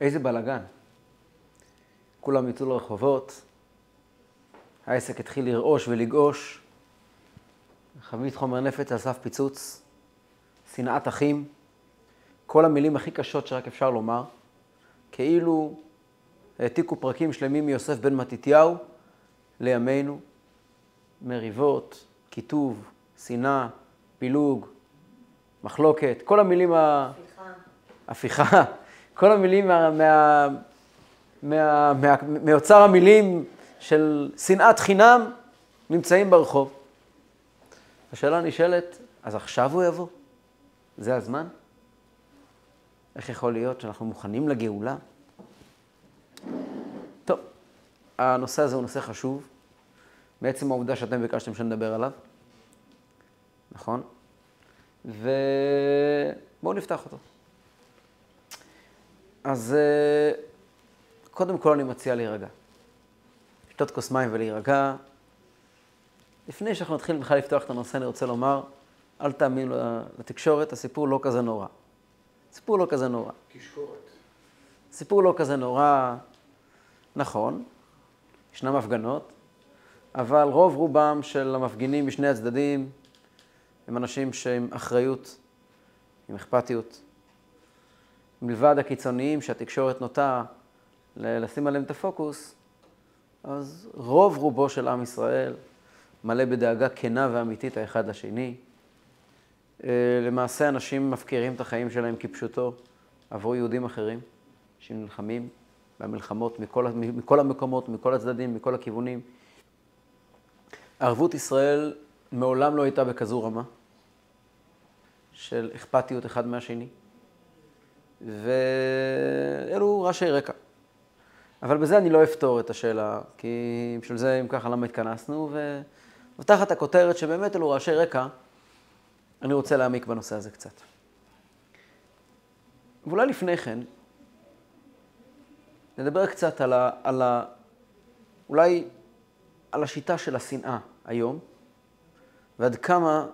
איזה בלאגן. כולם יצאו לרחובות, העסק התחיל לרעוש ולגעוש, חבית חומר נפץ על סף פיצוץ, שנאת אחים, כל המילים הכי קשות שרק אפשר לומר, כאילו העתיקו פרקים שלמים מיוסף בן מתתיהו לימינו, מריבות, קיטוב, שנאה, פילוג, מחלוקת, כל המילים ה... הפיכה. הפיכה. כל המילים מה, מה, מה, מה, מאוצר המילים של שנאת חינם נמצאים ברחוב. השאלה נשאלת, אז עכשיו הוא יבוא? זה הזמן? איך יכול להיות שאנחנו מוכנים לגאולה? טוב, הנושא הזה הוא נושא חשוב, בעצם העובדה שאתם ביקשתם שנדבר עליו, נכון? ובואו נפתח אותו. אז אה, קודם כל אני מציע להירגע. לשתות כוס מים ולהירגע. לפני שאנחנו נתחיל בכלל לפתוח את הנושא, אני רוצה לומר, אל תאמינו לתקשורת, הסיפור לא כזה נורא. סיפור לא כזה נורא. תשקורת. סיפור לא כזה נורא, נכון, ישנם הפגנות, אבל רוב רובם של המפגינים משני הצדדים הם אנשים שעם אחריות, עם אכפתיות. מלבד הקיצוניים שהתקשורת נוטה לשים עליהם את הפוקוס, אז רוב רובו של עם ישראל מלא בדאגה כנה ואמיתית האחד לשני. אה, למעשה אנשים מפקירים את החיים שלהם כפשוטו עבור יהודים אחרים שנלחמים במלחמות מכל, מכל המקומות, מכל הצדדים, מכל הכיוונים. ערבות ישראל מעולם לא הייתה בכזו רמה של אכפתיות אחד מהשני. ואלו ראשי רקע. אבל בזה אני לא אפתור את השאלה, כי בשביל זה, אם ככה, למה התכנסנו, ותחת הכותרת שבאמת אלו ראשי רקע, אני רוצה להעמיק בנושא הזה קצת. ואולי לפני כן, נדבר קצת על ה... על ה אולי על השיטה של השנאה היום, ועד כמה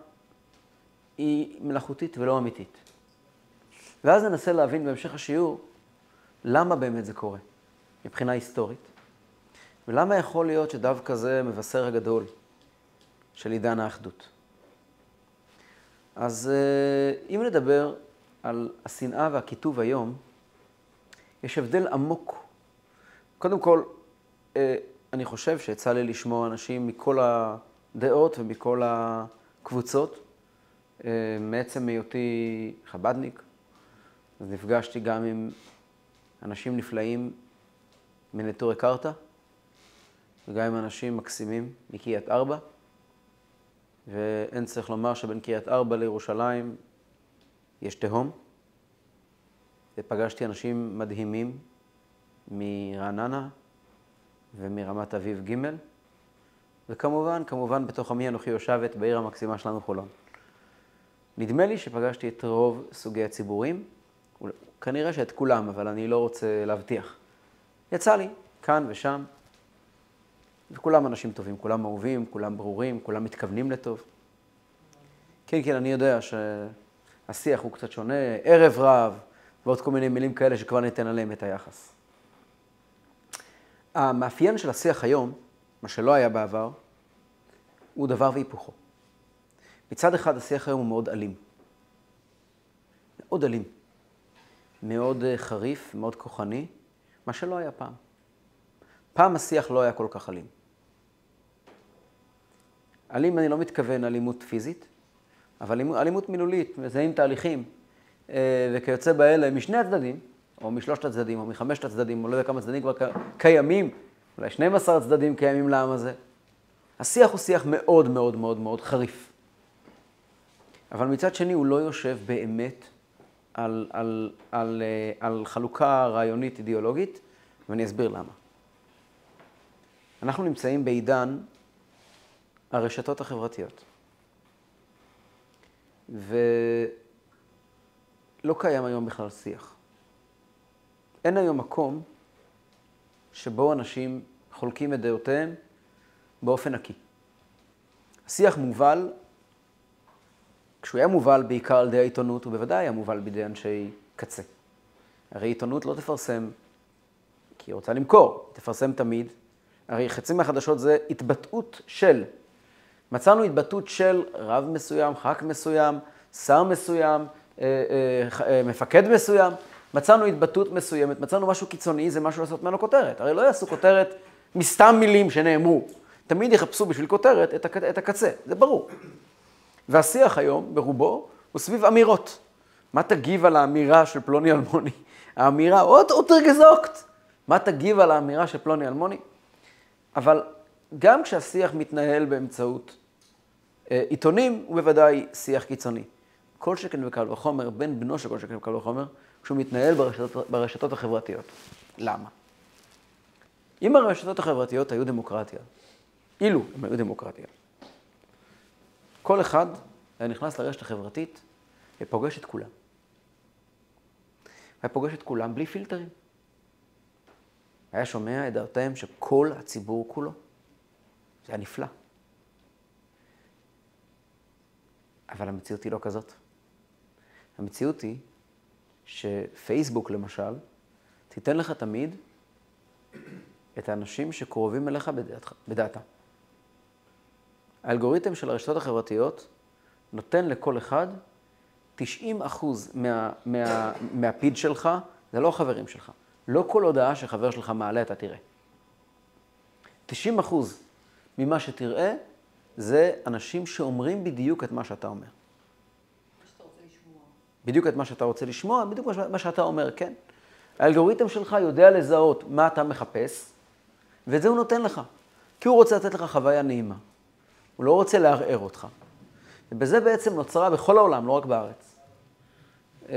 היא מלאכותית ולא אמיתית. ואז ננסה להבין בהמשך השיעור למה באמת זה קורה, מבחינה היסטורית, ולמה יכול להיות שדווקא זה מבשר הגדול של עידן האחדות. אז אה, אם נדבר על השנאה והקיטוב היום, יש הבדל עמוק. קודם כל, אה, אני חושב שיצא לי לשמוע אנשים מכל הדעות ומכל הקבוצות, אה, מעצם היותי חבדניק, אז נפגשתי גם עם אנשים נפלאים מנטורי קרתא, וגם עם אנשים מקסימים מקריית ארבע, ואין צריך לומר שבין קריית ארבע לירושלים יש תהום. ופגשתי אנשים מדהימים מרעננה ומרמת אביב ג', וכמובן, כמובן בתוך עמי אנוכי יושבת בעיר המקסימה שלנו חולון. נדמה לי שפגשתי את רוב סוגי הציבורים, כנראה שאת כולם, אבל אני לא רוצה להבטיח. יצא לי, כאן ושם, וכולם אנשים טובים, כולם אהובים, כולם ברורים, כולם מתכוונים לטוב. כן, כן, אני יודע שהשיח הוא קצת שונה, ערב רב, ועוד כל מיני מילים כאלה שכבר ניתן עליהם את היחס. המאפיין של השיח היום, מה שלא היה בעבר, הוא דבר והיפוכו. מצד אחד השיח היום הוא מאוד אלים. מאוד אלים. מאוד אה, חריף, מאוד כוחני, מה שלא היה פעם. פעם השיח לא היה כל כך אלים. אלים, אני לא מתכוון אלימות פיזית, אבל אלימות מילולית, מזהים תהליכים אה, וכיוצא באלה משני הצדדים, או משלושת הצדדים, או מחמשת הצדדים, או לא יודע כמה צדדים כבר קיימים, אולי 12 צדדים קיימים לעם הזה. השיח הוא שיח מאוד מאוד מאוד מאוד חריף. אבל מצד שני הוא לא יושב באמת על, על, על, אה, על חלוקה רעיונית אידיאולוגית, ואני אסביר למה. אנחנו נמצאים בעידן הרשתות החברתיות. ולא קיים היום בכלל שיח. אין היום מקום שבו אנשים חולקים את דעותיהם באופן נקי. השיח מובל כשהוא היה מובל בעיקר על ידי העיתונות, הוא בוודאי היה מובל בידי אנשי קצה. הרי עיתונות לא תפרסם כי היא רוצה למכור, היא תפרסם תמיד. הרי חצי מהחדשות זה התבטאות של. מצאנו התבטאות של רב מסוים, ח"כ מסוים, שר מסוים, אה, אה, אה, מפקד מסוים. מצאנו התבטאות מסוימת, מצאנו משהו קיצוני, זה משהו לעשות ממנו כותרת. הרי לא יעשו כותרת מסתם מילים שנאמרו. תמיד יחפשו בשביל כותרת את הקצה, זה ברור. והשיח היום, ברובו, הוא סביב אמירות. מה תגיב על האמירה של פלוני אלמוני? האמירה, עוד אוטר גזוקט. מה תגיב על האמירה של פלוני אלמוני? אבל גם כשהשיח מתנהל באמצעות אה, עיתונים, הוא בוודאי שיח קיצוני. כל שכן וקל וחומר, בן בנו של כל שכן וקל וחומר, כשהוא מתנהל ברשתות, ברשתות החברתיות. למה? אם הרשתות החברתיות היו דמוקרטיה, אילו הם היו דמוקרטיה, כל אחד היה נכנס לרשת החברתית ופוגש את כולם. היה פוגש את כולם בלי פילטרים. היה שומע את דעותיהם של כל הציבור כולו. זה היה נפלא. אבל המציאות היא לא כזאת. המציאות היא שפייסבוק, למשל, תיתן לך תמיד את האנשים שקרובים אליך בדעתך, בדעתם. האלגוריתם של הרשתות החברתיות נותן לכל אחד 90 אחוז מה, מה, מהפיד שלך, זה לא החברים שלך. לא כל הודעה שחבר שלך מעלה אתה תראה. 90 אחוז ממה שתראה זה אנשים שאומרים בדיוק את מה שאתה אומר. בדיוק את מה שאתה רוצה לשמוע, בדיוק מה שאתה אומר, כן. האלגוריתם שלך יודע לזהות מה אתה מחפש, ואת זה הוא נותן לך. כי הוא רוצה לתת לך חוויה נעימה. הוא לא רוצה לערער אותך. ובזה בעצם נוצרה בכל העולם, לא רק בארץ, אה,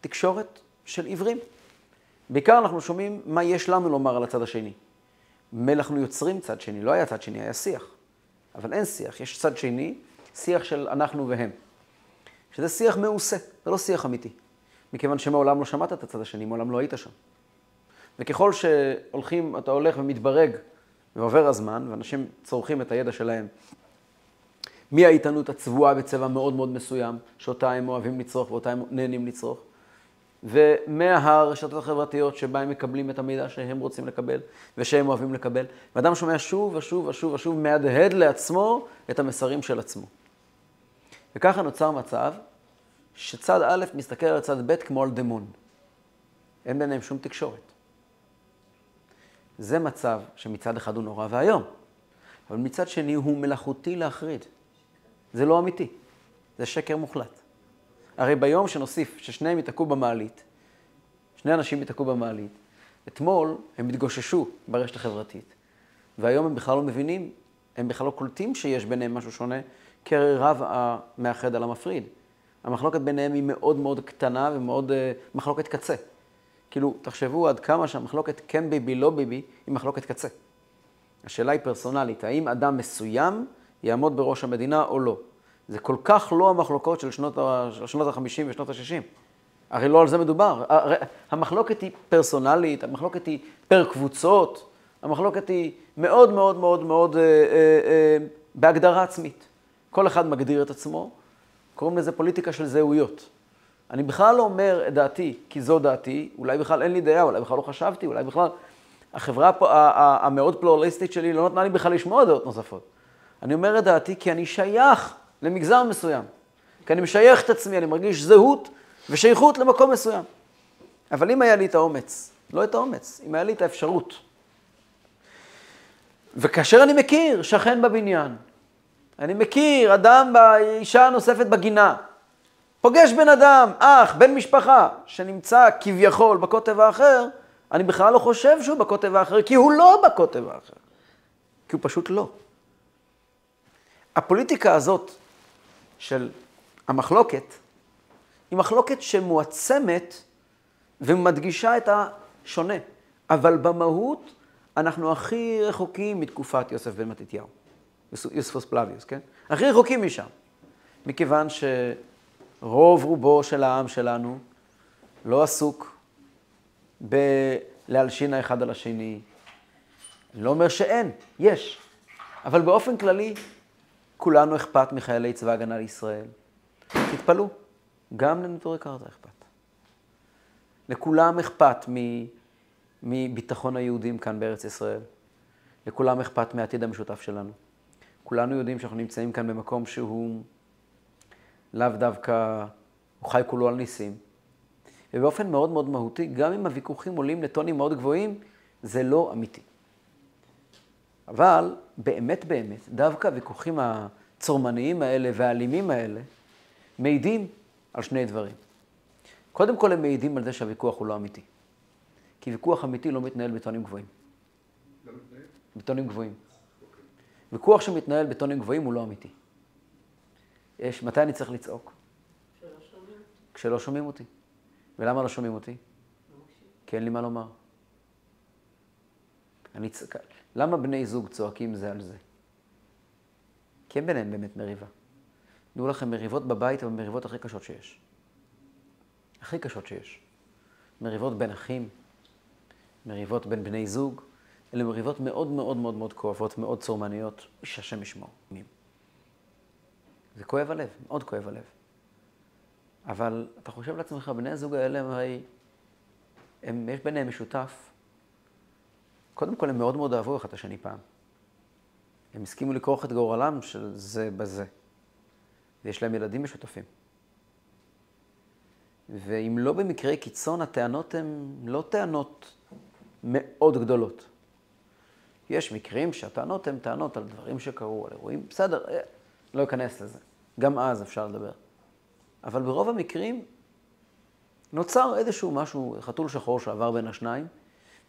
תקשורת של עיוורים. בעיקר אנחנו שומעים מה יש לנו לומר על הצד השני. אנחנו יוצרים צד שני, לא היה צד שני, היה שיח. אבל אין שיח, יש צד שני, שיח של אנחנו והם. שזה שיח מעושה, זה לא שיח אמיתי. מכיוון שמעולם לא שמעת את הצד השני, מעולם לא היית שם. וככל שהולכים, אתה הולך ומתברג ועובר הזמן, ואנשים צורכים את הידע שלהם מהאיתנות הצבועה בצבע מאוד מאוד מסוים, שאותה הם אוהבים לצרוך ואותה הם נהנים לצרוך, ומהרשתות החברתיות שבה הם מקבלים את המידע שהם רוצים לקבל ושהם אוהבים לקבל. ואדם שומע שוב ושוב ושוב ושוב, מהדהד לעצמו את המסרים של עצמו. וככה נוצר מצב שצד א' מסתכל על צד ב' כמו על דמון. אין ביניהם שום תקשורת. זה מצב שמצד אחד הוא נורא ואיום, אבל מצד שני הוא מלאכותי להחריד. זה לא אמיתי, זה שקר מוחלט. הרי ביום שנוסיף ששניהם ייתקעו במעלית, שני אנשים ייתקעו במעלית, אתמול הם התגוששו ברשת החברתית, והיום הם בכלל לא מבינים, הם בכלל לא קולטים שיש ביניהם משהו שונה, כי הרי רב המאחד על המפריד. המחלוקת ביניהם היא מאוד מאוד קטנה ומאוד uh, מחלוקת קצה. כאילו, תחשבו עד כמה שהמחלוקת כן ביבי, לא ביבי, היא מחלוקת קצה. השאלה היא פרסונלית, האם אדם מסוים יעמוד בראש המדינה או לא? זה כל כך לא המחלוקות של שנות ה-50 ושנות ה-60. הרי לא על זה מדובר. הרי המחלוקת היא פרסונלית, המחלוקת היא פר קבוצות, המחלוקת היא מאוד מאוד מאוד מאוד אה, אה, אה, בהגדרה עצמית. כל אחד מגדיר את עצמו, קוראים לזה פוליטיקה של זהויות. אני בכלל לא אומר את דעתי, כי זו דעתי, אולי בכלל אין לי דעה, אולי בכלל לא חשבתי, אולי בכלל החברה המאוד פלורליסטית שלי לא נתנה לי בכלל לשמוע דעות נוספות. אני אומר את דעתי כי אני שייך למגזר מסוים. כי אני משייך את עצמי, אני מרגיש זהות ושייכות למקום מסוים. אבל אם היה לי את האומץ, לא את האומץ, אם היה לי את האפשרות, וכאשר אני מכיר שכן בבניין, אני מכיר אדם באישה נוספת בגינה, פוגש בן אדם, אח, בן משפחה, שנמצא כביכול בקוטב האחר, אני בכלל לא חושב שהוא בקוטב האחר, כי הוא לא בקוטב האחר. כי הוא פשוט לא. הפוליטיקה הזאת של המחלוקת, היא מחלוקת שמועצמת ומדגישה את השונה. אבל במהות אנחנו הכי רחוקים מתקופת יוסף בן מתתיהו, יוספוס פלביוס, כן? הכי רחוקים משם. מכיוון שרוב רובו של העם שלנו לא עסוק בלהלשין האחד על השני. לא אומר שאין, יש. אבל באופן כללי, כולנו אכפת מחיילי צבא הגנה לישראל. תתפלאו, גם לנטורי קרתא אכפת. לכולם אכפת מביטחון היהודים כאן בארץ ישראל. לכולם אכפת מהעתיד המשותף שלנו. כולנו יודעים שאנחנו נמצאים כאן במקום שהוא לאו דווקא, הוא חי כולו על ניסים. ובאופן מאוד מאוד מהותי, גם אם הוויכוחים עולים לטונים מאוד גבוהים, זה לא אמיתי. אבל באמת באמת, דווקא הוויכוחים הצורמניים האלה והאלימים האלה, מעידים על שני דברים. קודם כל הם מעידים על זה שהוויכוח הוא לא אמיתי. כי ויכוח אמיתי לא מתנהל בטונים גבוהים. לא מתנהל? בטונים גבוהים. אוקיי. ויכוח שמתנהל בטונים גבוהים הוא לא אמיתי. יש, מתי אני צריך לצעוק? כשלא שומעים אותי. ולמה לא שומעים אותי? כי אין לי מה לומר. אני צ... למה בני זוג צועקים זה על זה? כי אין ביניהם באמת מריבה. תנו לכם מריבות בבית, אבל מריבות הכי קשות שיש. הכי קשות שיש. מריבות בין אחים, מריבות בין בני זוג, אלה מריבות מאוד מאוד מאוד מאוד כואבות, מאוד צורמניות, איש השם ישמור. זה כואב הלב, מאוד כואב הלב. אבל אתה חושב לעצמך, בני הזוג האלה הם הרי, הם, יש ביניהם משותף. קודם כל, הם מאוד מאוד אהבו אחד את השני פעם. הם הסכימו לכרוך את גורלם של זה בזה. ויש להם ילדים משותפים. ואם לא במקרי קיצון, הטענות הן לא טענות מאוד גדולות. יש מקרים שהטענות הן טענות על דברים שקרו, על אירועים, בסדר, אה, לא אכנס לזה. גם אז אפשר לדבר. אבל ברוב המקרים נוצר איזשהו משהו, חתול שחור שעבר בין השניים,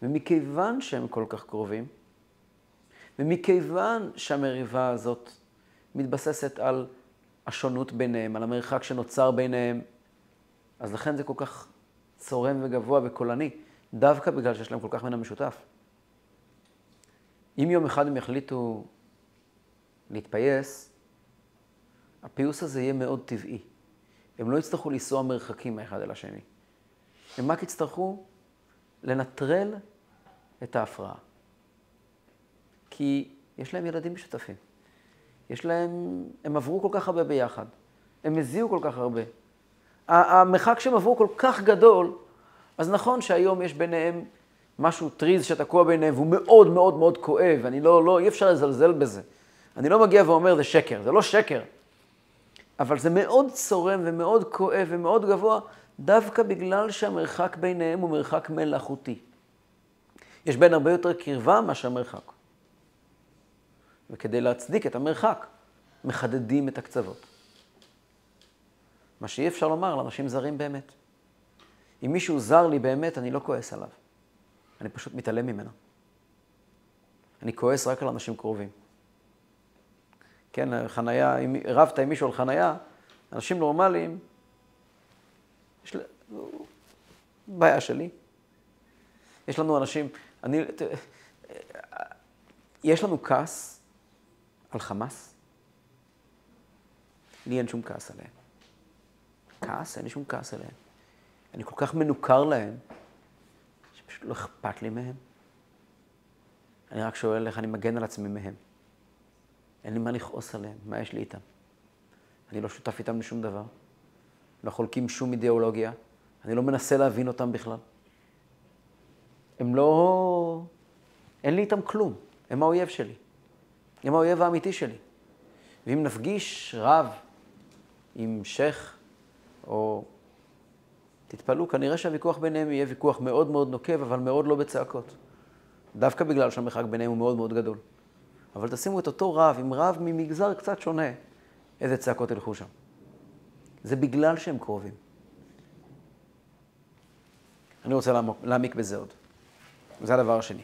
ומכיוון שהם כל כך קרובים, ומכיוון שהמריבה הזאת מתבססת על השונות ביניהם, על המרחק שנוצר ביניהם, אז לכן זה כל כך צורם וגבוה וקולני, דווקא בגלל שיש להם כל כך מן המשותף. אם יום אחד הם יחליטו להתפייס, הפיוס הזה יהיה מאוד טבעי. הם לא יצטרכו לנסוע מרחקים מאחד אל השני. הם רק יצטרכו לנטרל את ההפרעה. כי יש להם ילדים משותפים. יש להם, הם עברו כל כך הרבה ביחד. הם הזיעו כל כך הרבה. המרחק שהם עברו כל כך גדול, אז נכון שהיום יש ביניהם משהו טריז שתקוע ביניהם, והוא מאוד מאוד מאוד כואב, אני לא, לא, אי אפשר לזלזל בזה. אני לא מגיע ואומר, זה שקר, זה לא שקר. אבל זה מאוד צורם ומאוד כואב ומאוד גבוה, דווקא בגלל שהמרחק ביניהם הוא מרחק מלאכותי. יש בין הרבה יותר קרבה מאשר מרחק. וכדי להצדיק את המרחק, מחדדים את הקצוות. מה שאי אפשר לומר לאנשים זרים באמת. אם מישהו זר לי באמת, אני לא כועס עליו. אני פשוט מתעלם ממנו. אני כועס רק על אנשים קרובים. כן, חנייה, אם רבת עם מישהו על חנייה, אנשים נורמליים, יש לה... בעיה שלי. יש לנו אנשים, אני, יש לנו כעס על חמאס? לי אין שום כעס עליהם. כעס? אין לי שום כעס עליהם. אני כל כך מנוכר להם, שפשוט לא אכפת לי מהם. אני רק שואל איך אני מגן על עצמי מהם. אין לי מה לכעוס עליהם, מה יש לי איתם? אני לא שותף איתם לשום דבר, לא חולקים שום אידיאולוגיה, אני לא מנסה להבין אותם בכלל. הם לא... אין לי איתם כלום, הם האויב שלי. הם האויב האמיתי שלי. ואם נפגיש רב עם שייח' או... תתפלאו, כנראה שהוויכוח ביניהם יהיה ויכוח מאוד מאוד נוקב, אבל מאוד לא בצעקות. דווקא בגלל שהמרחק ביניהם הוא מאוד מאוד גדול. אבל תשימו את אותו רב עם רב ממגזר קצת שונה, איזה צעקות ילכו שם. זה בגלל שהם קרובים. אני רוצה להעמיק בזה עוד. זה הדבר השני.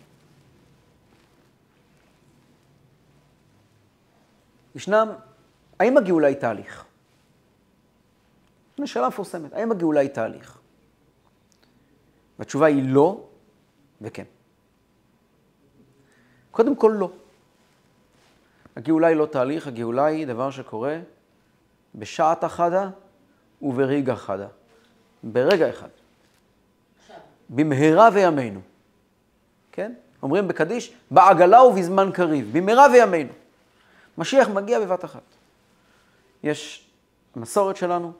ישנם, האם הגאולה היא תהליך? זו שאלה מפורסמת, האם הגאולה היא תהליך? והתשובה היא לא וכן. קודם כל לא. הגאולה היא לא תהליך, הגאולה היא דבר שקורה בשעת אחדה וברגע אחדה. ברגע אחד. במהרה וימינו. כן? אומרים בקדיש, בעגלה ובזמן קריב, במהרה וימינו. משיח מגיע בבת אחת. יש מסורת שלנו,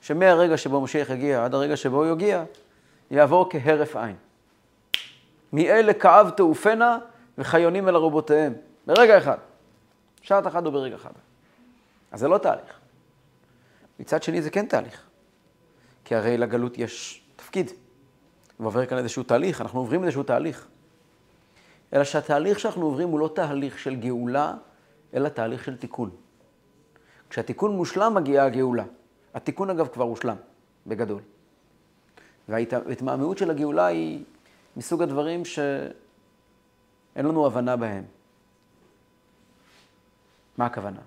שמהרגע שבו משיח יגיע עד הרגע שבו הוא יגיע, יעבור כהרף עין. מאלה כאב תעופנה וחיונים אל ארובותיהם. ברגע אחד. שעת אחת או ברגע אחד. אז זה לא תהליך. מצד שני זה כן תהליך. כי הרי לגלות יש תפקיד. ועובר כאן איזשהו תהליך, אנחנו עוברים איזשהו תהליך. אלא שהתהליך שאנחנו עוברים הוא לא תהליך של גאולה, אלא תהליך של תיקון. כשהתיקון מושלם מגיעה הגאולה. התיקון אגב כבר הושלם, בגדול. וההתמהמהות של הגאולה היא מסוג הדברים שאין לנו הבנה בהם. מה הכוונה?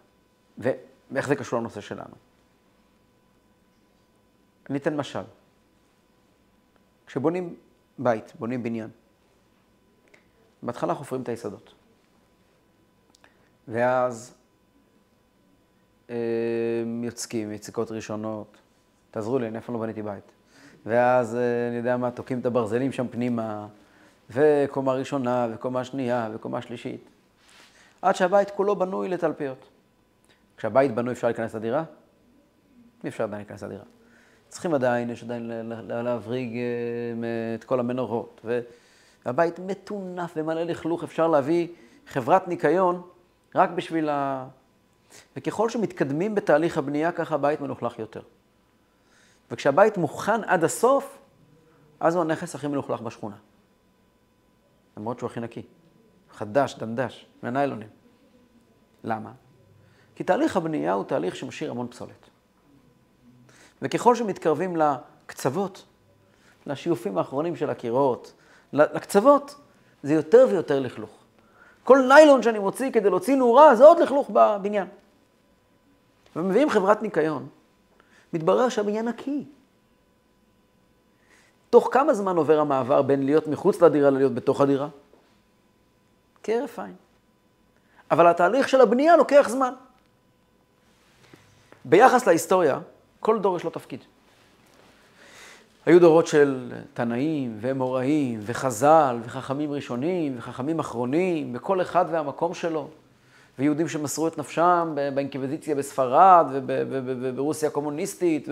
ואיך זה קשור לנושא שלנו? אני אתן משל. כשבונים בית, בונים בניין, בהתחלה חופרים את היסודות. ואז אה, יוצקים, יציקות ראשונות. תעזרו לי, אני אף פעם לא בניתי בית. ואז, אה, אני יודע מה, תוקעים את הברזלים שם פנימה, וקומה ראשונה, וקומה שנייה, וקומה שלישית. עד שהבית כולו בנוי לתלפיות. כשהבית בנוי אפשר להיכנס לדירה? אי אפשר עדיין להיכנס לדירה. צריכים עדיין, יש עדיין להבריג אה, את כל המנורות. והבית מטונף ומלא לכלוך, אפשר להביא חברת ניקיון רק בשביל ה... וככל שמתקדמים בתהליך הבנייה, ככה הבית מלוכלך יותר. וכשהבית מוכן עד הסוף, אז הוא הנכס הכי מלוכלך בשכונה. למרות שהוא הכי נקי. חדש, דנדש, מהניילונים. למה? כי תהליך הבנייה הוא תהליך שמשאיר המון פסולת. וככל שמתקרבים לקצוות, לשיופים האחרונים של הקירות, לקצוות, זה יותר ויותר לכלוך. כל ניילון שאני מוציא כדי להוציא נורה, זה עוד לכלוך בבניין. ומביאים חברת ניקיון, מתברר שהבניין נקי. תוך כמה זמן עובר המעבר בין להיות מחוץ לדירה ללהיות בתוך הדירה? כהרף עין. אבל התהליך של הבנייה לוקח זמן. ביחס להיסטוריה, כל דור יש לו תפקיד. היו דורות של תנאים ואמוראים וחז"ל וחכמים ראשונים וחכמים אחרונים, וכל אחד והמקום שלו. ויהודים שמסרו את נפשם באינקוויזיציה בספרד וברוסיה הקומוניסטית.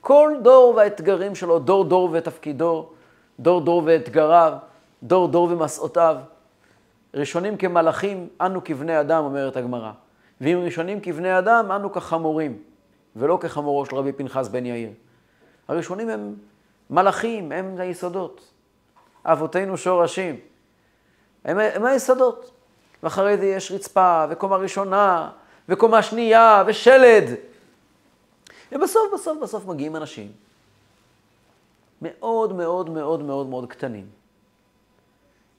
כל דור והאתגרים שלו, דור דור ותפקידו, דור דור ואתגריו, דור דור ומסעותיו. ראשונים כמלאכים, אנו כבני אדם, אומרת הגמרא. ואם ראשונים כבני אדם, אנו כחמורים, ולא כחמורו של רבי פנחס בן יאיר. הראשונים הם מלאכים, הם היסודות. אבותינו שורשים. הם, הם היסודות. ואחרי זה יש רצפה, וקומה ראשונה, וקומה שנייה, ושלד. ובסוף, בסוף, בסוף מגיעים אנשים מאוד מאוד מאוד מאוד מאוד קטנים,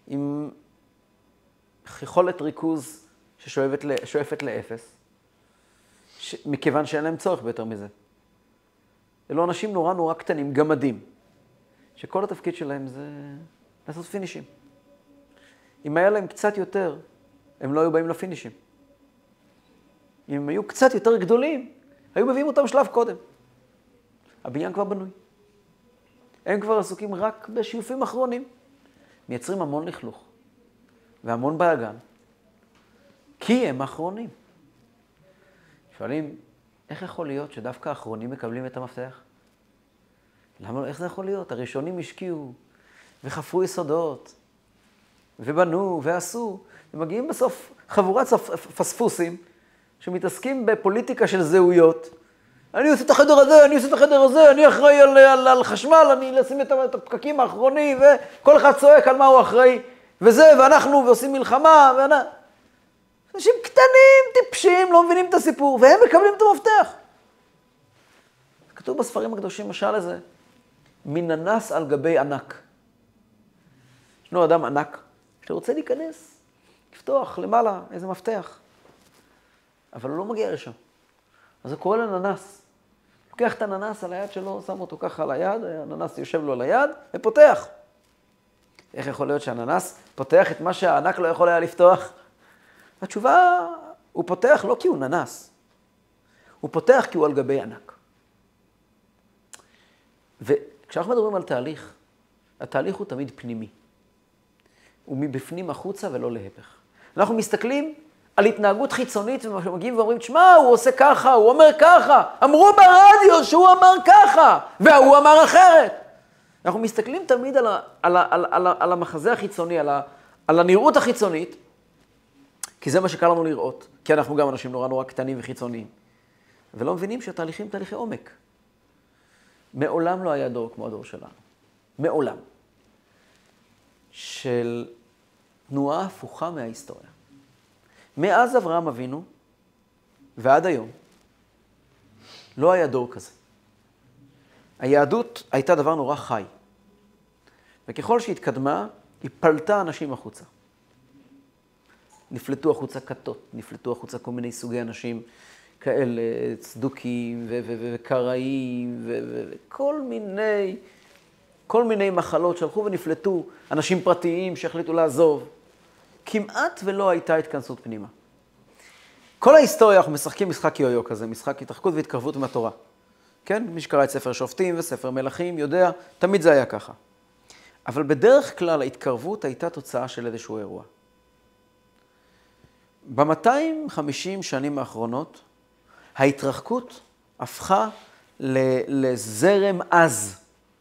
עם יכולת ריכוז ששואפת לאפס, ש... מכיוון שאין להם צורך ביותר מזה. אלו אנשים נורא נורא קטנים, גמדים, שכל התפקיד שלהם זה לעשות פינישים. אם היה להם קצת יותר, הם לא היו באים לפינישים. אם הם היו קצת יותר גדולים, היו מביאים אותם שלב קודם. הבניין כבר בנוי. הם כבר עסוקים רק בשיופים אחרונים. מייצרים המון לכלוך והמון בלאגן, כי הם אחרונים. שואלים, איך יכול להיות שדווקא האחרונים מקבלים את המפתח? למה? איך זה יכול להיות? הראשונים השקיעו וחפרו יסודות, ובנו ועשו, ומגיעים בסוף חבורת פספוסים שמתעסקים בפוליטיקה של זהויות. אני עושה את החדר הזה, אני עושה את החדר הזה, אני אחראי על, על, על חשמל, אני אשים את הפקקים האחרונים, וכל אחד צועק על מה הוא אחראי, וזה, ואנחנו, ועושים מלחמה, ואנ... אנשים קטנים, טיפשים, לא מבינים את הסיפור, והם מקבלים את המפתח. כתוב בספרים הקדושים משל לזה, מננס על גבי ענק. ישנו אדם ענק שרוצה להיכנס, לפתוח למעלה איזה מפתח, אבל הוא לא מגיע לשם. אז הוא קורא לננס. לוקח את הננס על היד שלו, שם אותו ככה על היד, הננס יושב לו על היד, ופותח. איך יכול להיות שהננס פותח את מה שהענק לא יכול היה לפתוח? התשובה, הוא פותח לא כי הוא ננס, הוא פותח כי הוא על גבי ענק. וכשאנחנו מדברים על תהליך, התהליך הוא תמיד פנימי. הוא מבפנים החוצה ולא להפך. אנחנו מסתכלים על התנהגות חיצונית ומגיעים ואומרים, תשמע, הוא עושה ככה, הוא אומר ככה, אמרו ברדיו שהוא אמר ככה, והוא אמר אחרת. אנחנו מסתכלים תמיד על, ה, על, ה, על, על, על המחזה החיצוני, על, ה, על הנראות החיצונית, כי זה מה שקל לנו לראות, כי אנחנו גם אנשים נורא נורא קטנים וחיצוניים, ולא מבינים שהתהליכים תהליכי עומק. מעולם לא היה דור כמו הדור שלנו. מעולם. של תנועה הפוכה מההיסטוריה. מאז אברהם אבינו ועד היום, לא היה דור כזה. היהדות הייתה דבר נורא חי, וככל שהתקדמה, היא פלטה אנשים החוצה. נפלטו החוצה כתות, נפלטו החוצה כל מיני סוגי אנשים כאלה, צדוקים וקראים וכל מיני, כל מיני מחלות שהלכו ונפלטו, אנשים פרטיים שהחליטו לעזוב. כמעט ולא הייתה התכנסות פנימה. כל ההיסטוריה, אנחנו משחקים משחק יו-יו כזה, משחק התרחקות והתקרבות מהתורה. כן? מי שקרא את ספר שופטים וספר מלכים יודע, תמיד זה היה ככה. אבל בדרך כלל ההתקרבות הייתה תוצאה של איזשהו אירוע. ב-250 שנים האחרונות, ההתרחקות הפכה לזרם עז,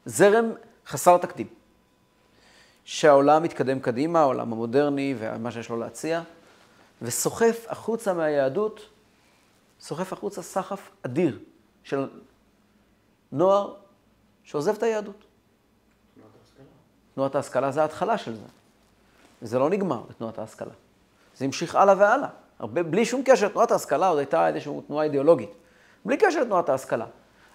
זרם חסר תקדים. שהעולם מתקדם קדימה, העולם המודרני ומה שיש לו להציע, וסוחף החוצה מהיהדות, סוחף החוצה סחף אדיר של נוער שעוזב את היהדות. תנועת ההשכלה זה ההתחלה של זה. וזה לא נגמר בתנועת ההשכלה. זה המשיך הלאה והלאה. הרבה, בלי שום קשר, תנועת ההשכלה עוד הייתה איזושהי תנועה אידיאולוגית. בלי קשר לתנועת ההשכלה.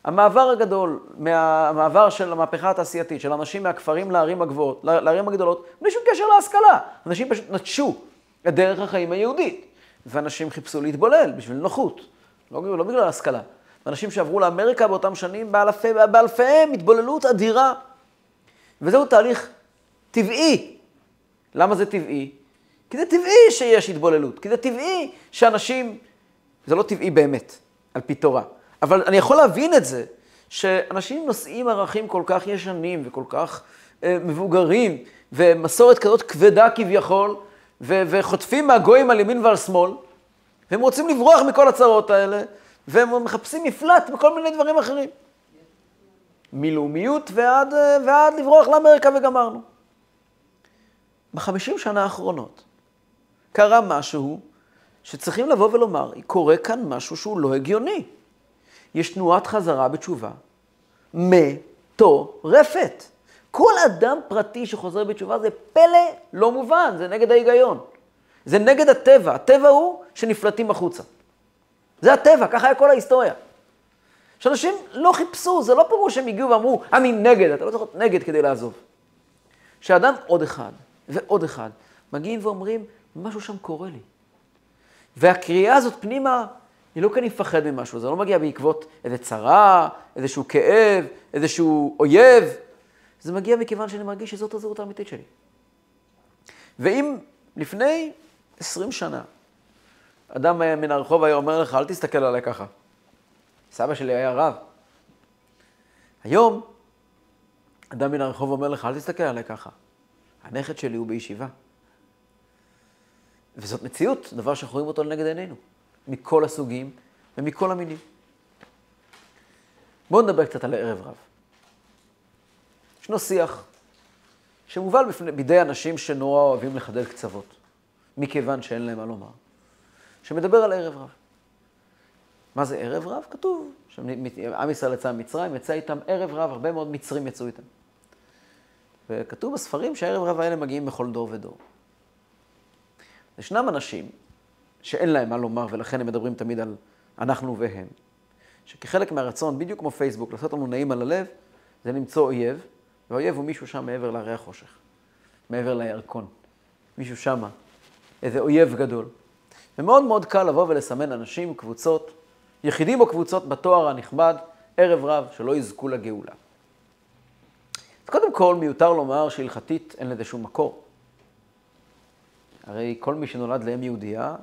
המעבר הגדול, מהמעבר של המהפכה התעשייתית, של אנשים מהכפרים לערים הגבוהות, לערים הגדולות, בלי שום קשר להשכלה. אנשים פשוט נטשו את דרך החיים היהודית. ואנשים חיפשו להתבולל בשביל נוחות, לא, לא בגלל ההשכלה. ואנשים שעברו לאמריקה באותם שנים, באלפי, באלפיהם, התבוללות אדירה. וזהו תהליך טבעי. למה זה טבעי? כי זה טבעי שיש התבוללות, כי זה טבעי שאנשים, זה לא טבעי באמת, על פי תורה. אבל אני יכול להבין את זה, שאנשים נושאים ערכים כל כך ישנים וכל כך אה, מבוגרים, ומסורת כזאת כבדה כביכול, ו- וחוטפים מהגויים על ימין ועל שמאל, והם רוצים לברוח מכל הצרות האלה, והם מחפשים מפלט בכל מיני דברים אחרים. מלאומיות ועד, אה, ועד לברוח לאמריקה וגמרנו. בחמישים שנה האחרונות קרה משהו שצריכים לבוא ולומר, קורה כאן משהו שהוא לא הגיוני. יש תנועת חזרה בתשובה מטורפת. כל אדם פרטי שחוזר בתשובה זה פלא לא מובן, זה נגד ההיגיון. זה נגד הטבע. הטבע הוא שנפלטים החוצה. זה הטבע, ככה היה כל ההיסטוריה. שאנשים לא חיפשו, זה לא פירוש שהם הגיעו ואמרו, אני נגד, אתה לא צריך להיות נגד כדי לעזוב. שאדם עוד אחד ועוד אחד מגיעים ואומרים, משהו שם קורה לי. והקריאה הזאת פנימה היא לא כי אני מפחד ממשהו, זה לא מגיע בעקבות איזה צרה, איזשהו כאב, איזשהו אויב. זה מגיע מכיוון שאני מרגיש שזאת הזהות האמיתית שלי. ואם לפני 20 שנה אדם מן הרחוב היה אומר לך, אל תסתכל עליי ככה. סבא שלי היה רב. היום, אדם מן הרחוב אומר לך, אל תסתכל עליי ככה. הנכד שלי הוא בישיבה. וזאת מציאות, דבר שאנחנו רואים אותו לנגד עינינו. מכל הסוגים ומכל המינים. בואו נדבר קצת על הערב רב. ישנו שיח שמובל בפני, בידי אנשים שנורא אוהבים לחדל קצוות, מכיוון שאין להם מה לומר, שמדבר על ערב רב. מה זה ערב רב? כתוב שעם ישראל יצא ממצרים, יצא איתם ערב רב, הרבה מאוד מצרים יצאו איתם. וכתוב בספרים שהערב רב האלה מגיעים בכל דור ודור. ישנם אנשים שאין להם מה לומר, ולכן הם מדברים תמיד על אנחנו והם. שכחלק מהרצון, בדיוק כמו פייסבוק, לעשות לנו נעים על הלב, זה למצוא אויב, והאויב הוא מישהו שם מעבר להרי החושך, מעבר לירקון. מישהו שמה, איזה אויב גדול. ומאוד מאוד קל לבוא ולסמן אנשים, קבוצות, יחידים או קבוצות בתואר הנכבד, ערב רב, שלא יזכו לגאולה. אז קודם כל, מיותר לומר שהלכתית אין לזה שום מקור. הרי כל מי שנולד לאם יהודייה,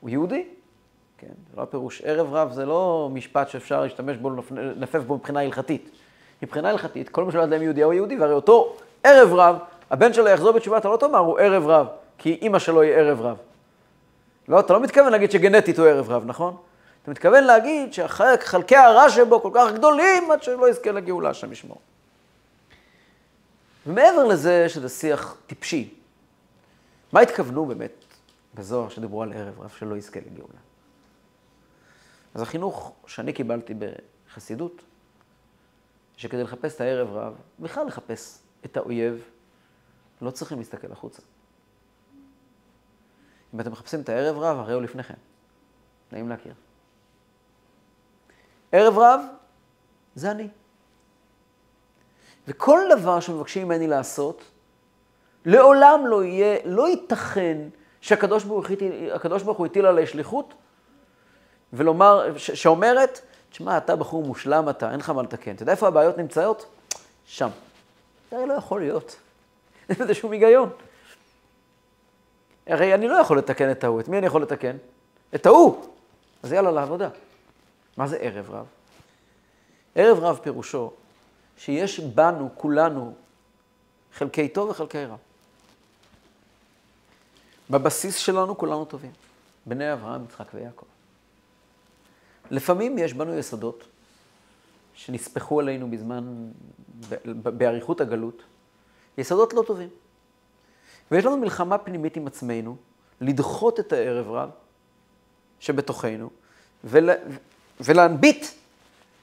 הוא יהודי. כן, זה לא הפירוש. ערב רב זה לא משפט שאפשר להשתמש בו, לנפף בו מבחינה הלכתית. מבחינה הלכתית, כל מי שנולד לאם יהודייה הוא יהודי, והרי אותו ערב רב, הבן שלו יחזור בתשובה, אתה לא תאמר, הוא ערב רב, כי אימא שלו היא ערב רב. לא, אתה לא מתכוון להגיד שגנטית הוא ערב רב, נכון? אתה מתכוון להגיד שחלקי הרע שבו כל כך גדולים עד שלא יזכה לגאולה, השם ישמור. ומעבר לזה שזה שיח טיפשי, מה התכוונו באמת בזוהר שדיברו על ערב רב שלא יזכה לגאולה? אז החינוך שאני קיבלתי בחסידות, שכדי לחפש את הערב רב, בכלל לחפש את האויב, לא צריכים להסתכל החוצה. אם אתם מחפשים את הערב רב, הרי הוא לפניכם. נעים להכיר. ערב רב זה אני. וכל דבר שמבקשים ממני לעשות, לעולם לא יהיה, לא ייתכן שהקדוש ברוך, הוא הטיל עליי שליחות, ולומר, ש, שאומרת, תשמע, אתה בחור מושלם אתה, אין לך מה לתקן. אתה יודע איפה הבעיות נמצאות? שם. זה לא יכול להיות. אין בזה שום היגיון. הרי אני לא יכול לתקן את ההוא. את מי אני יכול לתקן? את ההוא. אז יאללה, לעבודה. מה זה ערב רב? ערב רב פירושו שיש בנו, כולנו, חלקי טוב וחלקי רע. בבסיס שלנו כולנו טובים. בני אברהם, יצחק ויעקב. לפעמים יש בנו יסודות שנספחו עלינו בזמן, באריכות הגלות, יסודות לא טובים. ויש לנו מלחמה פנימית עם עצמנו, לדחות את הערב רב שבתוכנו, ולה, ולהנביט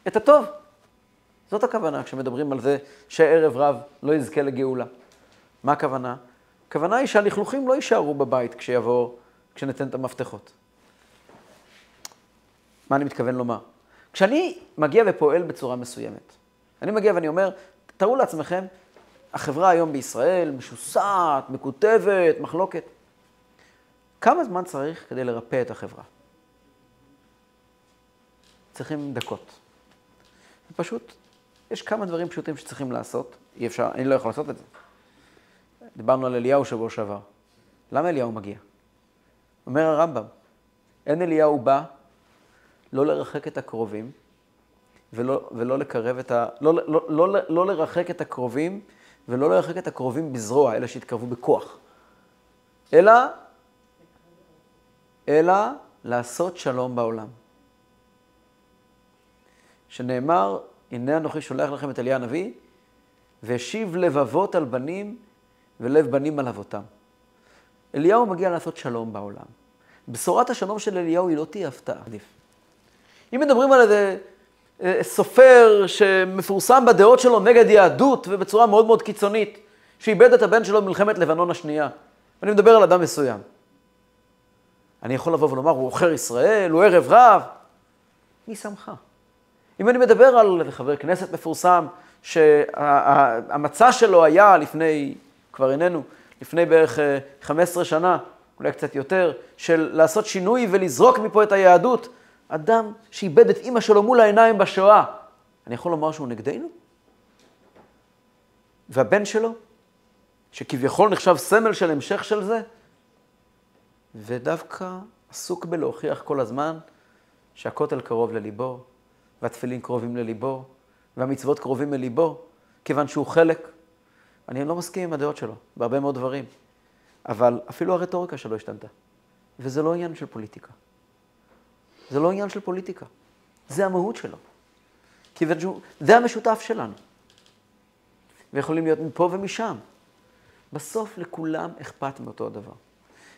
את הטוב. זאת הכוונה כשמדברים על זה שערב רב לא יזכה לגאולה. מה הכוונה? הכוונה היא שהלכלוכים לא יישארו בבית כשיבוא, כשניתן את המפתחות. מה אני מתכוון לומר? כשאני מגיע ופועל בצורה מסוימת, אני מגיע ואני אומר, תארו לעצמכם, החברה היום בישראל משוסעת, מקוטבת, מחלוקת. כמה זמן צריך כדי לרפא את החברה? צריכים דקות. פשוט, יש כמה דברים פשוטים שצריכים לעשות, אי אפשר, אני לא יכול לעשות את זה. דיברנו על אליהו שבוע שעבר. למה אליהו מגיע? אומר הרמב"ם, אין אליהו בא לא לרחק את הקרובים, ולא, ולא לקרב את ה... לא, לא, לא, לא, לא לרחק את הקרובים, ולא לרחק את הקרובים בזרוע, אלה שהתקרבו בכוח. אלא, אלא לעשות שלום בעולם. שנאמר, הנה אנוכי שולח לכם את אליה הנביא, והשיב לבבות על בנים ולב בנים על אבותם. אליהו מגיע לעשות שלום בעולם. בשורת השלום של אליהו היא לא תהיה הפתעה. אם מדברים על איזה סופר שמפורסם בדעות שלו נגד יהדות ובצורה מאוד מאוד קיצונית, שאיבד את הבן שלו במלחמת לבנון השנייה, ואני מדבר על אדם מסוים. אני יכול לבוא ולומר, הוא עוכר ישראל, הוא ערב רב. מי שמך? אם אני מדבר על חבר כנסת מפורסם, שהמצע שלו היה לפני, כבר איננו, לפני בערך 15 אה, שנה, אולי קצת יותר, של לעשות שינוי ולזרוק מפה את היהדות, אדם שאיבד את אימא שלו מול העיניים בשואה, אני יכול לומר שהוא נגדנו? והבן שלו, שכביכול נחשב סמל של המשך של זה, ודווקא עסוק בלהוכיח כל הזמן שהכותל קרוב לליבו, והתפילין קרובים לליבו, והמצוות קרובים לליבו, כיוון שהוא חלק. אני לא מסכים עם הדעות שלו, בהרבה מאוד דברים, אבל אפילו הרטוריקה שלו השתנתה. וזה לא עניין של פוליטיקה. זה לא עניין של פוליטיקה, זה המהות שלו. כי זה המשותף שלנו. ויכולים להיות מפה ומשם. בסוף לכולם אכפת מאותו הדבר.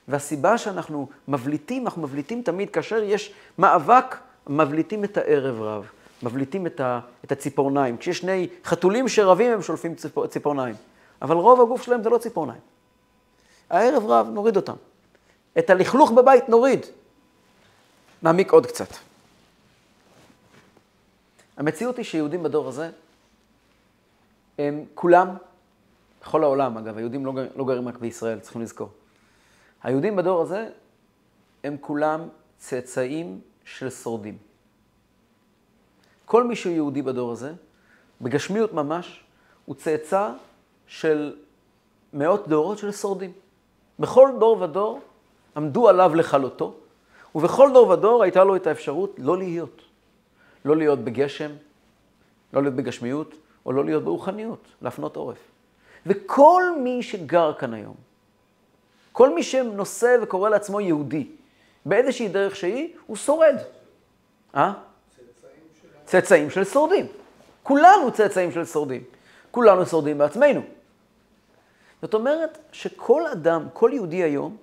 והסיבה שאנחנו מבליטים, אנחנו מבליטים תמיד כאשר יש מאבק, מבליטים את הערב רב, מבליטים את, ה, את הציפורניים. כשיש שני חתולים שרבים הם שולפים ציפור, ציפורניים, אבל רוב הגוף שלהם זה לא ציפורניים. הערב רב, נוריד אותם. את הלכלוך בבית נוריד. נעמיק עוד קצת. המציאות היא שיהודים בדור הזה, הם כולם, בכל העולם אגב, היהודים לא, לא גרים רק בישראל, צריכים לזכור. היהודים בדור הזה הם כולם צאצאים של שורדים. כל מי שהוא יהודי בדור הזה, בגשמיות ממש, הוא צאצא של מאות דורות של שורדים. בכל דור ודור עמדו עליו לכלותו, ובכל דור ודור הייתה לו את האפשרות לא להיות. לא להיות בגשם, לא להיות בגשמיות, או לא להיות ברוחניות, להפנות עורף. וכל מי שגר כאן היום, כל מי שנושא וקורא לעצמו יהודי, באיזושהי דרך שהיא, הוא שורד. אה? צאצאים של שורדים. כולנו צאצאים של שורדים. כולנו שורדים בעצמנו. זאת אומרת שכל אדם, כל יהודי היום,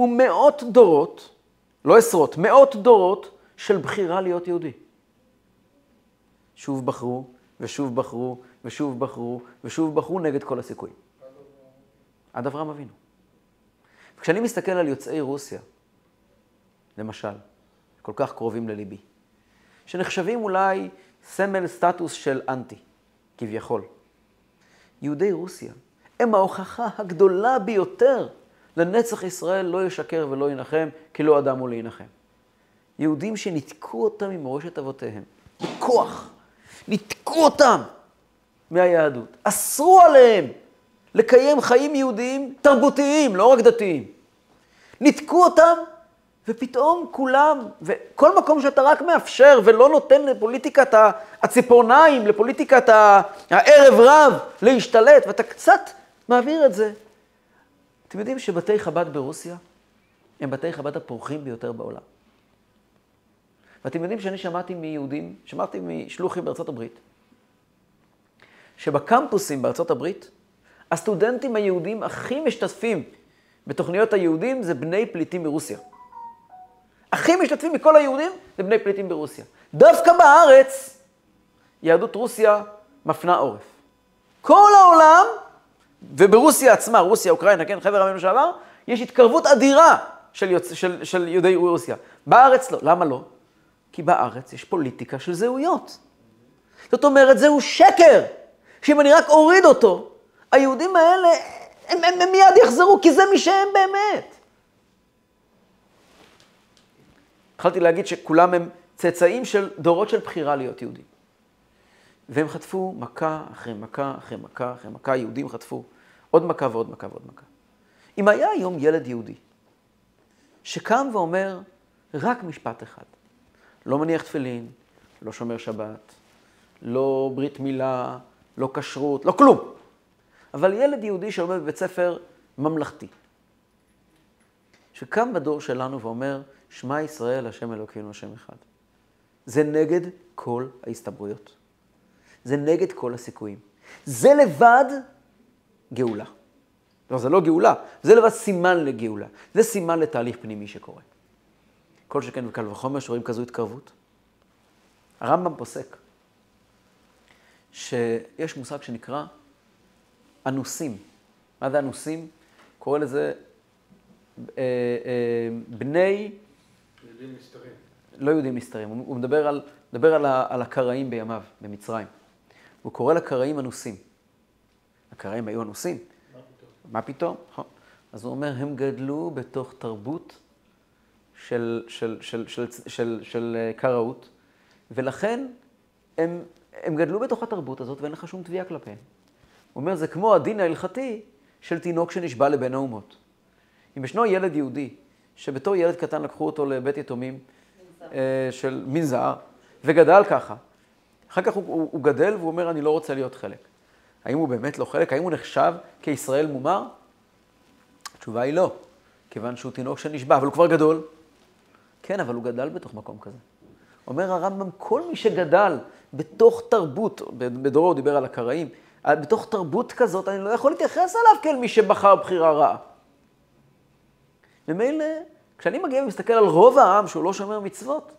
הוא מאות דורות, לא עשרות, מאות דורות של בחירה להיות יהודי. שוב בחרו, ושוב בחרו, ושוב בחרו, ושוב בחרו נגד כל הסיכויים. עד אברהם אבינו. כשאני מסתכל על יוצאי רוסיה, למשל, כל כך קרובים לליבי, שנחשבים אולי סמל סטטוס של אנטי, כביכול. יהודי רוסיה הם ההוכחה הגדולה ביותר לנצח ישראל לא ישקר ולא ינחם, כי לא אדם הוא להנחם. יהודים שניתקו אותם ממורשת אבותיהם, בכוח, ניתקו אותם מהיהדות, אסרו עליהם לקיים חיים יהודיים תרבותיים, לא רק דתיים. ניתקו אותם, ופתאום כולם, וכל מקום שאתה רק מאפשר ולא נותן לפוליטיקת הציפורניים, לפוליטיקת הערב רב להשתלט, ואתה קצת מעביר את זה. אתם יודעים שבתי חב"ד ברוסיה הם בתי חב"ד הפורחים ביותר בעולם. ואתם יודעים שאני שמעתי מיהודים, שמעתי משלוחים בארצות הברית, שבקמפוסים בארצות הברית, הסטודנטים היהודים הכי משתתפים בתוכניות היהודים זה בני פליטים מרוסיה. הכי משתתפים מכל היהודים זה בני פליטים ברוסיה. דווקא בארץ, יהדות רוסיה מפנה עורף. כל העולם, וברוסיה עצמה, רוסיה, אוקראינה, כן, חבר העמים לשעבר, יש התקרבות אדירה של, יוצ... של, של יהודי רוסיה. בארץ לא. למה לא? כי בארץ יש פוליטיקה של זהויות. זאת אומרת, זהו שקר, שאם אני רק אוריד אותו, היהודים האלה, הם, הם, הם מיד יחזרו, כי זה מי שהם באמת. התחלתי להגיד שכולם הם צאצאים של דורות של בחירה להיות יהודים. והם חטפו מכה אחרי מכה אחרי מכה אחרי מכה, יהודים חטפו עוד מכה ועוד מכה ועוד מכה. אם היה היום ילד יהודי שקם ואומר רק משפט אחד, לא מניח תפילין, לא שומר שבת, לא ברית מילה, לא כשרות, לא כלום. אבל ילד יהודי שלומד בבית ספר ממלכתי, שקם בדור שלנו ואומר, שמע ישראל, השם אלוקינו, השם אחד. זה נגד כל ההסתברויות. זה נגד כל הסיכויים. זה לבד גאולה. לא, זה לא גאולה, זה לבד סימן לגאולה. זה סימן לתהליך פנימי שקורה. כל שכן וקל וחומר שרואים כזו התקרבות. הרמב"ם פוסק שיש מושג שנקרא אנוסים. מה זה אנוסים? קורא לזה אה, אה, בני... יהודים נסתרים. לא יהודים נסתרים, הוא, מדבר, על, מדבר על, ה, על הקראים בימיו, במצרים. הוא קורא לקראים אנוסים. הקראים היו אנוסים. מה פתאום? מה פתאום? נכון. אז הוא אומר, הם גדלו בתוך תרבות של, של, של, של, של, של, של אה, קראות, ולכן הם, הם גדלו בתוך התרבות הזאת ואין לך שום תביעה כלפיהם. הוא אומר, זה כמו הדין ההלכתי של תינוק שנשבע לבן האומות. אם ישנו ילד יהודי, שבתור ילד קטן לקחו אותו לבית יתומים אה, של מין זר, וגדל ככה, אחר כך הוא, הוא, הוא גדל והוא אומר, אני לא רוצה להיות חלק. האם הוא באמת לא חלק? האם הוא נחשב כישראל מומר? התשובה היא לא, כיוון שהוא תינוק שנשבע, אבל הוא כבר גדול. כן, אבל הוא גדל בתוך מקום כזה. אומר הרמב"ם, כל מי שגדל בתוך תרבות, בדורו הוא דיבר על הקראים, בתוך תרבות כזאת, אני לא יכול להתייחס אליו כאל מי שבחר בחירה רעה. ומילא, כשאני מגיע ומסתכל על רוב העם שהוא לא שומר מצוות,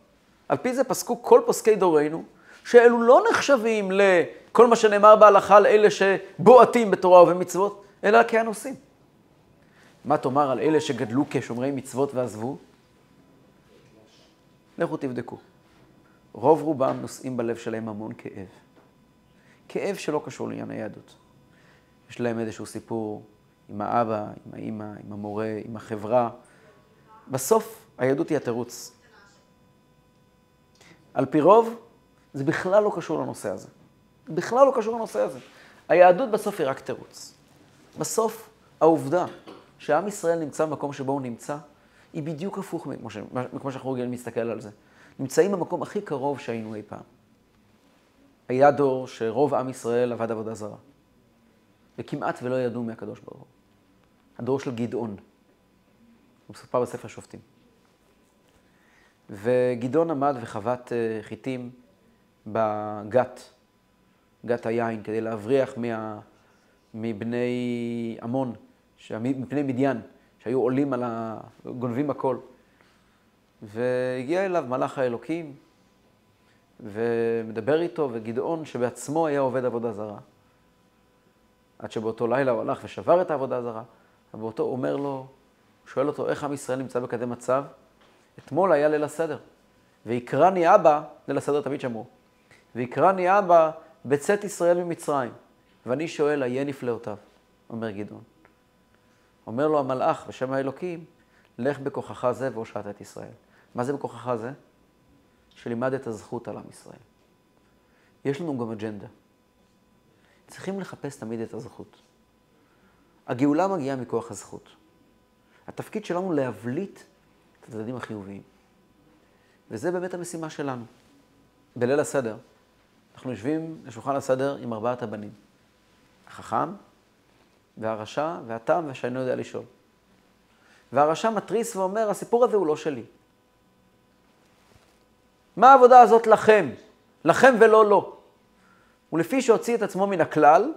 על פי זה פסקו כל פוסקי דורנו, שאלו לא נחשבים לכל מה שנאמר בהלכה לאלה שבועטים בתורה ובמצוות, אלא כאנוסים. מה תאמר על אלה שגדלו כשומרי מצוות ועזבו? לכו תבדקו. רוב רובם נושאים בלב שלהם המון כאב. כאב שלא קשור לעניין היהדות. יש להם איזשהו סיפור עם האבא, עם האימא, עם המורה, עם החברה. בסוף היהדות היא התירוץ. על פי רוב, זה בכלל לא קשור לנושא הזה. בכלל לא קשור לנושא הזה. היהדות בסוף היא רק תירוץ. בסוף, העובדה שעם ישראל נמצא במקום שבו הוא נמצא, היא בדיוק הפוך מכמו שאנחנו רגילים להסתכל על זה. נמצאים במקום הכי קרוב שהיינו אי פעם. היה דור שרוב עם ישראל עבד עבודה זרה, וכמעט ולא ידעו מהקדוש ברוך הוא. הדור של גדעון, הוא מסופר בספר שופטים. וגדעון עמד וחבט אה, חיטים בגת, גת היין, כדי להבריח מה, מבני עמון, מפני מדיין, שהיו עולים על ה... גונבים הכל. והגיע אליו מלאך האלוקים, ומדבר איתו, וגדעון, שבעצמו היה עובד עבודה זרה. עד שבאותו לילה הוא הלך ושבר את העבודה הזרה, ובאותו אומר לו, הוא שואל אותו, איך עם ישראל נמצא בכזה מצב? אתמול היה ליל הסדר, ויקרני אבא, ליל הסדר תמיד שמרו, ויקרני אבא בצאת ישראל ממצרים. ואני שואל, איה נפלאותיו? אומר גדעון. אומר לו המלאך בשם האלוקים, לך בכוחך זה והושעת את ישראל. מה זה בכוחך זה? שלימד את הזכות על עם ישראל. יש לנו גם אג'נדה. צריכים לחפש תמיד את הזכות. הגאולה מגיעה מכוח הזכות. התפקיד שלנו להבליט את הצדדים החיוביים. וזה באמת המשימה שלנו. בליל הסדר, אנחנו יושבים לשולחן הסדר עם ארבעת הבנים. החכם, והרשע, והתם, ושאינו יודע לשאול. והרשע מתריס ואומר, הסיפור הזה הוא לא שלי. מה העבודה הזאת לכם? לכם ולא לו. ולפי שהוציא את עצמו מן הכלל,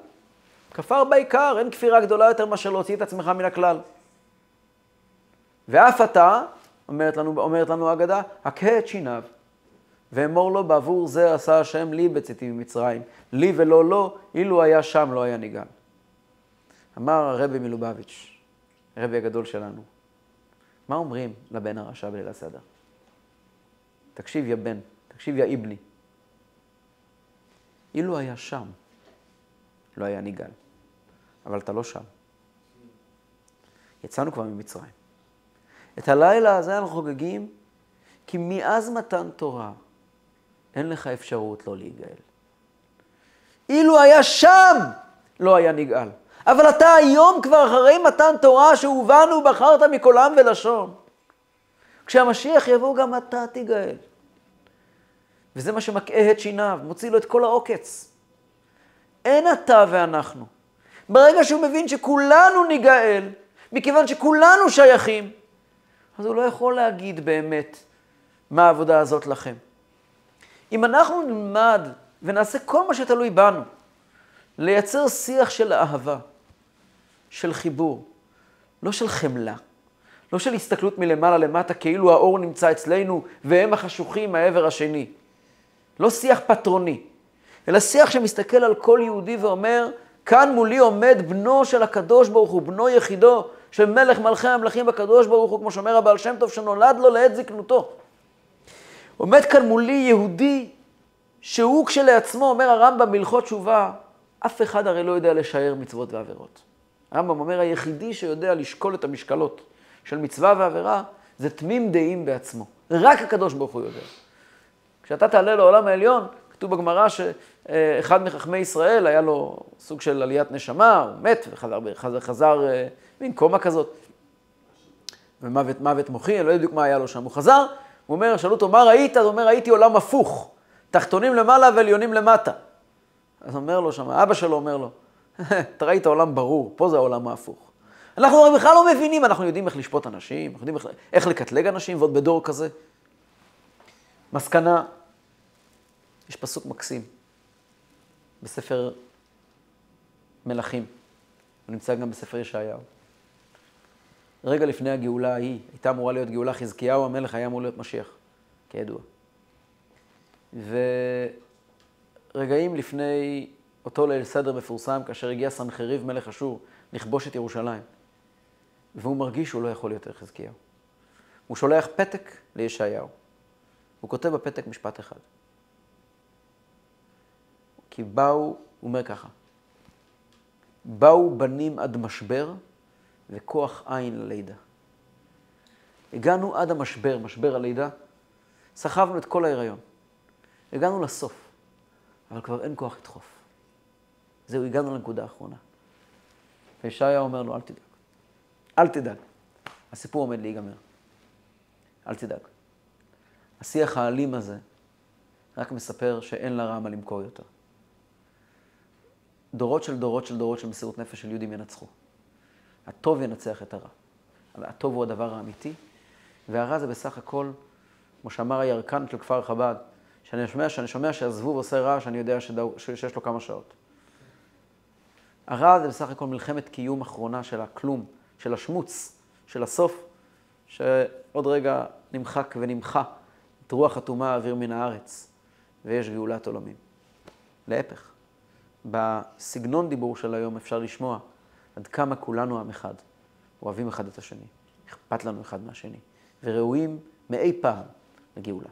כפר בעיקר, אין כפירה גדולה יותר מאשר להוציא את עצמך מן הכלל. ואף אתה, אומרת לנו, אומרת לנו האגדה, הכה את שיניו, ואמור לו בעבור זה עשה השם לי בצאתי ממצרים, לי ולא לו, אילו היה שם לא היה ניגן. אמר הרבי מלובביץ', הרבי הגדול שלנו, מה אומרים לבן הרשע בליל הסדר? תקשיב יא בן, תקשיב יא איבני. אילו היה שם, לא היה ניגן. אבל אתה לא שם. יצאנו כבר ממצרים. את הלילה הזה אנחנו חוגגים, כי מאז מתן תורה אין לך אפשרות לא להיגאל. אילו היה שם, לא היה נגאל. אבל אתה היום כבר אחרי מתן תורה שהובנו בחרת מכל עם ולשון. כשהמשיח יבוא גם אתה תיגאל. וזה מה שמקהה את שיניו, מוציא לו את כל העוקץ. אין אתה ואנחנו. ברגע שהוא מבין שכולנו ניגאל, מכיוון שכולנו שייכים, אז הוא לא יכול להגיד באמת מה העבודה הזאת לכם. אם אנחנו נלמד ונעשה כל מה שתלוי בנו, לייצר שיח של אהבה, של חיבור, לא של חמלה, לא של הסתכלות מלמעלה למטה כאילו האור נמצא אצלנו והם החשוכים מהעבר השני. לא שיח פטרוני, אלא שיח שמסתכל על כל יהודי ואומר, כאן מולי עומד בנו של הקדוש ברוך הוא, בנו יחידו של מלך מלכי המלכים הקדוש ברוך הוא, כמו שאומר הבעל שם טוב, שנולד לו לעת זקנותו. עומד כאן מולי יהודי שהוא כשלעצמו, אומר הרמב"ם בהלכות תשובה, אף אחד הרי לא יודע לשער מצוות ועבירות. הרמב"ם אומר, היחידי שיודע לשקול את המשקלות של מצווה ועבירה, זה תמים דעים בעצמו. רק הקדוש ברוך הוא יודע. כשאתה תעלה לעולם העליון, כתוב בגמרא שאחד מחכמי ישראל, היה לו סוג של עליית נשמה, הוא מת וחזר, חזר, חזר אה, מין קומה כזאת, ומוות מוות מוחי, אני לא יודע בדיוק מה היה לו שם. הוא חזר, הוא אומר, שאלו אותו, מה ראית? הוא אומר, ראיתי עולם הפוך, תחתונים למעלה ועליונים למטה. אז אומר לו שם, אבא שלו אומר לו, אתה ראית עולם ברור, פה זה העולם ההפוך. אנחנו בכלל לא מבינים, אנחנו יודעים איך לשפוט אנשים, אנחנו יודעים איך, איך לקטלג אנשים, ועוד בדור כזה. מסקנה, יש פסוק מקסים בספר מלכים, הוא נמצא גם בספר ישעיהו. רגע לפני הגאולה ההיא, הייתה אמורה להיות גאולה, חזקיהו המלך היה אמור להיות משיח, כידוע. ורגעים לפני אותו ליל סדר מפורסם, כאשר הגיע סנחריב מלך אשור לכבוש את ירושלים, והוא מרגיש שהוא לא יכול יותר חזקיהו. הוא שולח פתק לישעיהו. הוא כותב בפתק משפט אחד. כי באו, הוא אומר ככה, באו בנים עד משבר וכוח עין ללידה. הגענו עד המשבר, משבר הלידה, סחבנו את כל ההיריון. הגענו לסוף, אבל כבר אין כוח לדחוף. זהו, הגענו לנקודה האחרונה. וישעיה אומר לו, אל תדאג. אל תדאג. הסיפור עומד להיגמר. אל תדאג. השיח האלים הזה רק מספר שאין לרע מה למכור יותר. דורות של דורות של דורות של מסירות נפש של יהודים ינצחו. הטוב ינצח את הרע. אבל הטוב הוא הדבר האמיתי, והרע זה בסך הכל, כמו שאמר הירקן של כפר חב"ד, שאני שומע, שאני שומע שהזבוב עושה רע, שאני יודע שדו, שיש לו כמה שעות. הרע זה בסך הכל מלחמת קיום אחרונה של הכלום, של השמוץ, של הסוף, שעוד רגע נמחק ונמחה את רוח הטומאה האוויר מן הארץ, ויש גאולת עולמים. להפך, בסגנון דיבור של היום אפשר לשמוע עד כמה כולנו עם אחד, אוהבים אחד את השני, אכפת לנו אחד מהשני, וראויים מאי פעם לגאולה.